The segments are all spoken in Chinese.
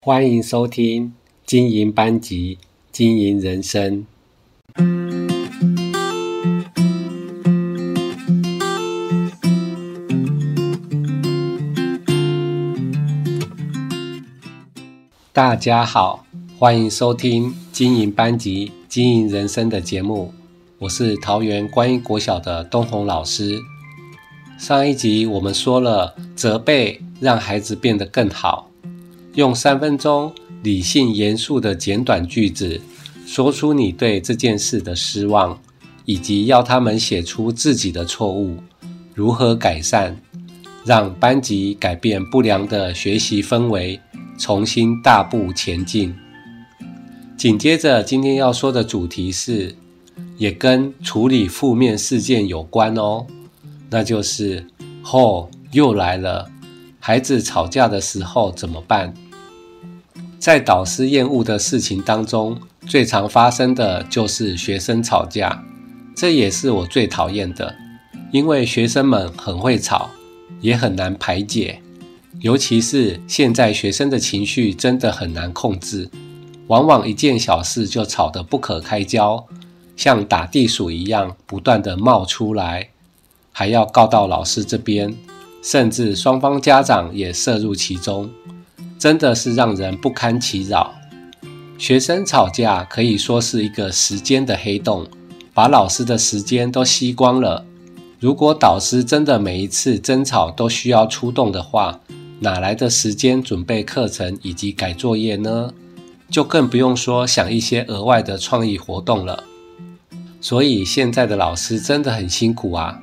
欢迎收听经营班级，经营人生。大家好，欢迎收听经营班级，经营人生的节目。我是桃园观音国小的东红老师。上一集我们说了，责备让孩子变得更好。用三分钟理性严肃的简短句子，说出你对这件事的失望，以及要他们写出自己的错误，如何改善，让班级改变不良的学习氛围，重新大步前进。紧接着今天要说的主题是，也跟处理负面事件有关哦，那就是，吼，又来了，孩子吵架的时候怎么办？在导师厌恶的事情当中，最常发生的就是学生吵架，这也是我最讨厌的，因为学生们很会吵，也很难排解，尤其是现在学生的情绪真的很难控制，往往一件小事就吵得不可开交，像打地鼠一样不断地冒出来，还要告到老师这边，甚至双方家长也涉入其中。真的是让人不堪其扰。学生吵架可以说是一个时间的黑洞，把老师的时间都吸光了。如果导师真的每一次争吵都需要出动的话，哪来的时间准备课程以及改作业呢？就更不用说想一些额外的创意活动了。所以现在的老师真的很辛苦啊。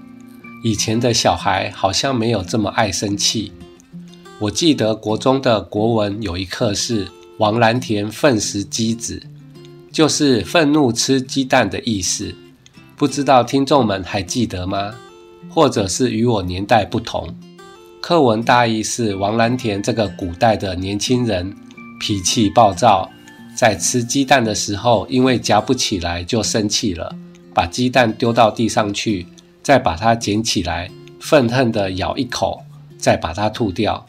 以前的小孩好像没有这么爱生气。我记得国中的国文有一课是王蓝田愤食鸡子，就是愤怒吃鸡蛋的意思。不知道听众们还记得吗？或者是与我年代不同？课文大意是王蓝田这个古代的年轻人脾气暴躁，在吃鸡蛋的时候因为夹不起来就生气了，把鸡蛋丢到地上去，再把它捡起来，愤恨地咬一口，再把它吐掉。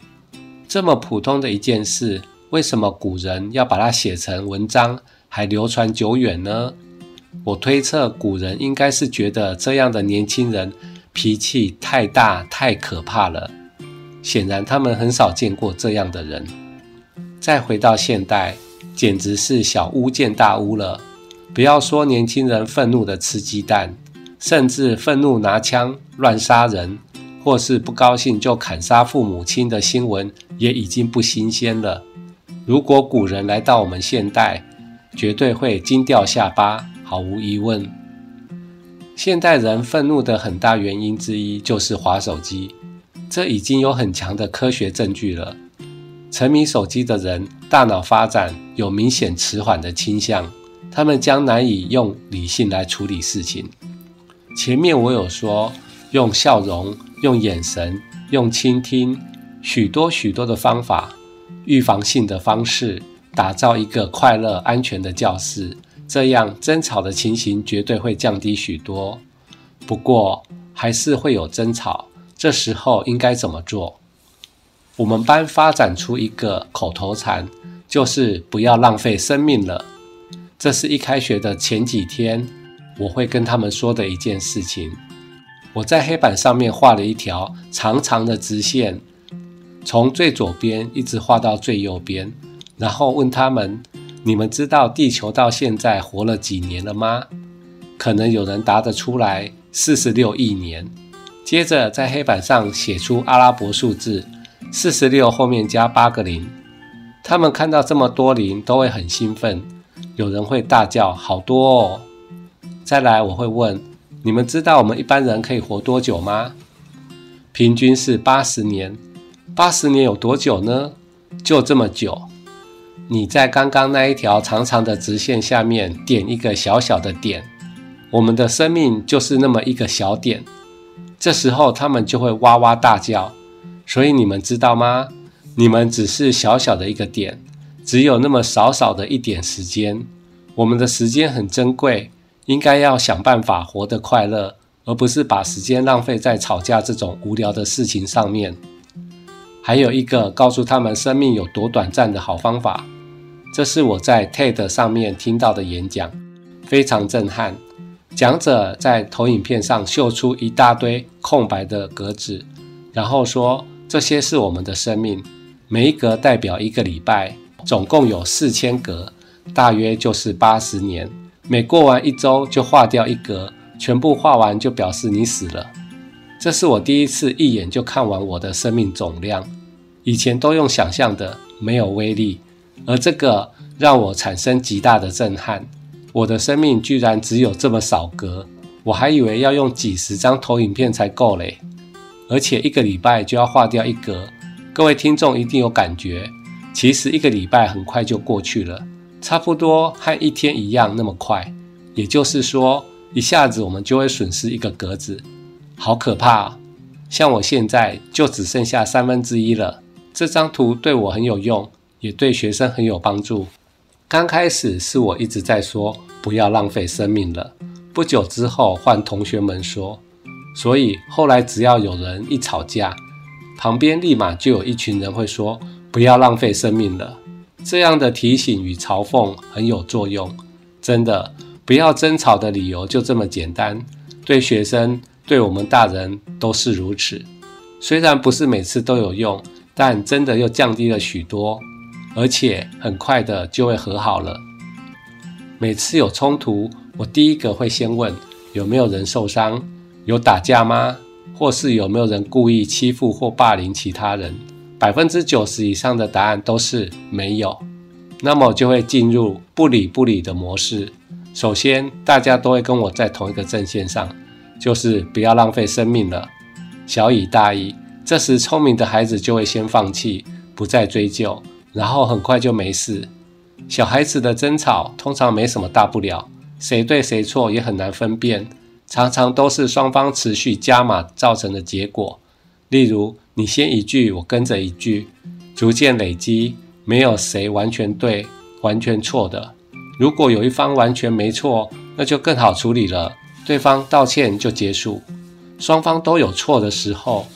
这么普通的一件事，为什么古人要把它写成文章，还流传久远呢？我推测古人应该是觉得这样的年轻人脾气太大、太可怕了。显然他们很少见过这样的人。再回到现代，简直是小巫见大巫了。不要说年轻人愤怒地吃鸡蛋，甚至愤怒拿枪乱杀人。或是不高兴就砍杀父母亲的新闻也已经不新鲜了。如果古人来到我们现代，绝对会惊掉下巴，毫无疑问。现代人愤怒的很大原因之一就是滑手机，这已经有很强的科学证据了。沉迷手机的人，大脑发展有明显迟缓的倾向，他们将难以用理性来处理事情。前面我有说，用笑容。用眼神，用倾听，许多许多的方法，预防性的方式，打造一个快乐安全的教室，这样争吵的情形绝对会降低许多。不过还是会有争吵，这时候应该怎么做？我们班发展出一个口头禅，就是不要浪费生命了。这是一开学的前几天，我会跟他们说的一件事情。我在黑板上面画了一条长长的直线，从最左边一直画到最右边，然后问他们：“你们知道地球到现在活了几年了吗？”可能有人答得出来，四十六亿年。接着在黑板上写出阿拉伯数字，四十六后面加八个零。他们看到这么多零都会很兴奋，有人会大叫：“好多哦！”再来我会问。你们知道我们一般人可以活多久吗？平均是八十年。八十年有多久呢？就这么久。你在刚刚那一条长长的直线下面点一个小小的点，我们的生命就是那么一个小点。这时候他们就会哇哇大叫。所以你们知道吗？你们只是小小的一个点，只有那么少少的一点时间。我们的时间很珍贵。应该要想办法活得快乐，而不是把时间浪费在吵架这种无聊的事情上面。还有一个告诉他们生命有多短暂的好方法。这是我在 TED 上面听到的演讲，非常震撼。讲者在投影片上秀出一大堆空白的格子，然后说：“这些是我们的生命，每一格代表一个礼拜，总共有四千格，大约就是八十年。每过完一周就划掉一格，全部画完就表示你死了。”这是我第一次一眼就看完我的生命总量，以前都用想象的，没有威力，而这个让我产生极大的震撼。我的生命居然只有这么少格，我还以为要用几十张投影片才够嘞，而且一个礼拜就要划掉一格。各位听众一定有感觉，其实一个礼拜很快就过去了，差不多和一天一样那么快。也就是说，一下子我们就会损失一个格子，好可怕啊！像我现在就只剩下三分之一了。这张图对我很有用，也对学生很有帮助。刚开始是我一直在说。不要浪费生命了。不久之后，换同学们说，所以后来只要有人一吵架，旁边立马就有一群人会说：“不要浪费生命了。”这样的提醒与嘲讽很有作用。真的，不要争吵的理由就这么简单。对学生，对我们大人都是如此。虽然不是每次都有用，但真的又降低了许多，而且很快的就会和好了。每次有冲突，我第一个会先问有没有人受伤，有打架吗？或是有没有人故意欺负或霸凌其他人？百分之九十以上的答案都是没有，那么就会进入不理不理的模式。首先，大家都会跟我在同一个阵线上，就是不要浪费生命了，小以大意。这时，聪明的孩子就会先放弃，不再追究，然后很快就没事。小孩子的争吵通常没什么大不了，谁对谁错也很难分辨，常常都是双方持续加码造成的结果。例如，你先一句，我跟着一句，逐渐累积，没有谁完全对、完全错的。如果有一方完全没错，那就更好处理了，对方道歉就结束。双方都有错的时候，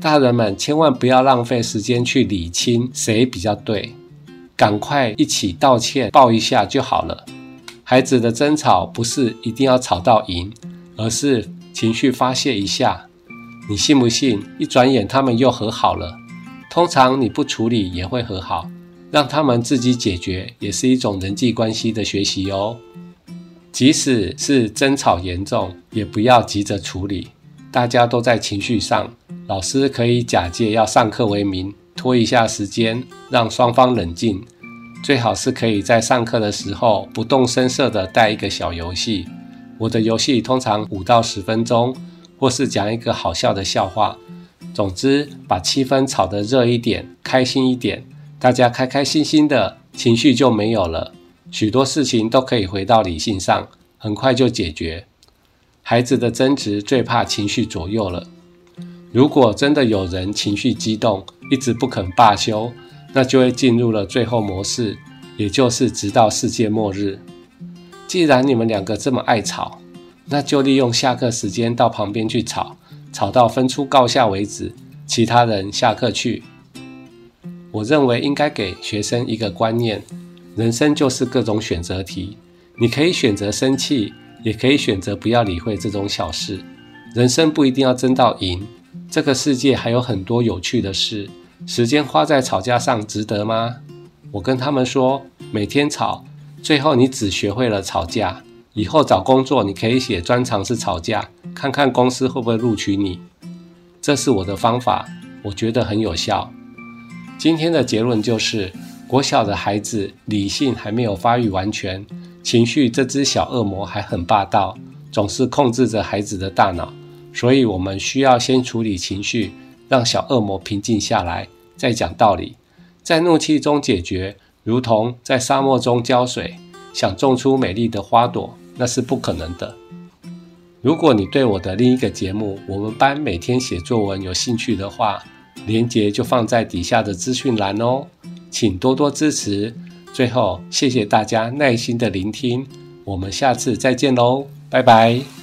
大人们千万不要浪费时间去理清谁比较对。赶快一起道歉，抱一下就好了。孩子的争吵不是一定要吵到赢，而是情绪发泄一下。你信不信？一转眼他们又和好了。通常你不处理也会和好，让他们自己解决也是一种人际关系的学习哦。即使是争吵严重，也不要急着处理。大家都在情绪上，老师可以假借要上课为名。拖一下时间，让双方冷静，最好是可以在上课的时候不动声色地带一个小游戏。我的游戏通常五到十分钟，或是讲一个好笑的笑话。总之，把气氛炒得热一点，开心一点，大家开开心心的，情绪就没有了，许多事情都可以回到理性上，很快就解决。孩子的争执最怕情绪左右了。如果真的有人情绪激动，一直不肯罢休，那就会进入了最后模式，也就是直到世界末日。既然你们两个这么爱吵，那就利用下课时间到旁边去吵，吵到分出高下为止，其他人下课去。我认为应该给学生一个观念：人生就是各种选择题，你可以选择生气，也可以选择不要理会这种小事。人生不一定要争到赢。这个世界还有很多有趣的事，时间花在吵架上值得吗？我跟他们说，每天吵，最后你只学会了吵架。以后找工作，你可以写专长是吵架，看看公司会不会录取你。这是我的方法，我觉得很有效。今天的结论就是，国小的孩子理性还没有发育完全，情绪这只小恶魔还很霸道，总是控制着孩子的大脑。所以，我们需要先处理情绪，让小恶魔平静下来，再讲道理。在怒气中解决，如同在沙漠中浇水，想种出美丽的花朵，那是不可能的。如果你对我的另一个节目《我们班每天写作文》有兴趣的话，连结就放在底下的资讯栏哦，请多多支持。最后，谢谢大家耐心的聆听，我们下次再见喽，拜拜。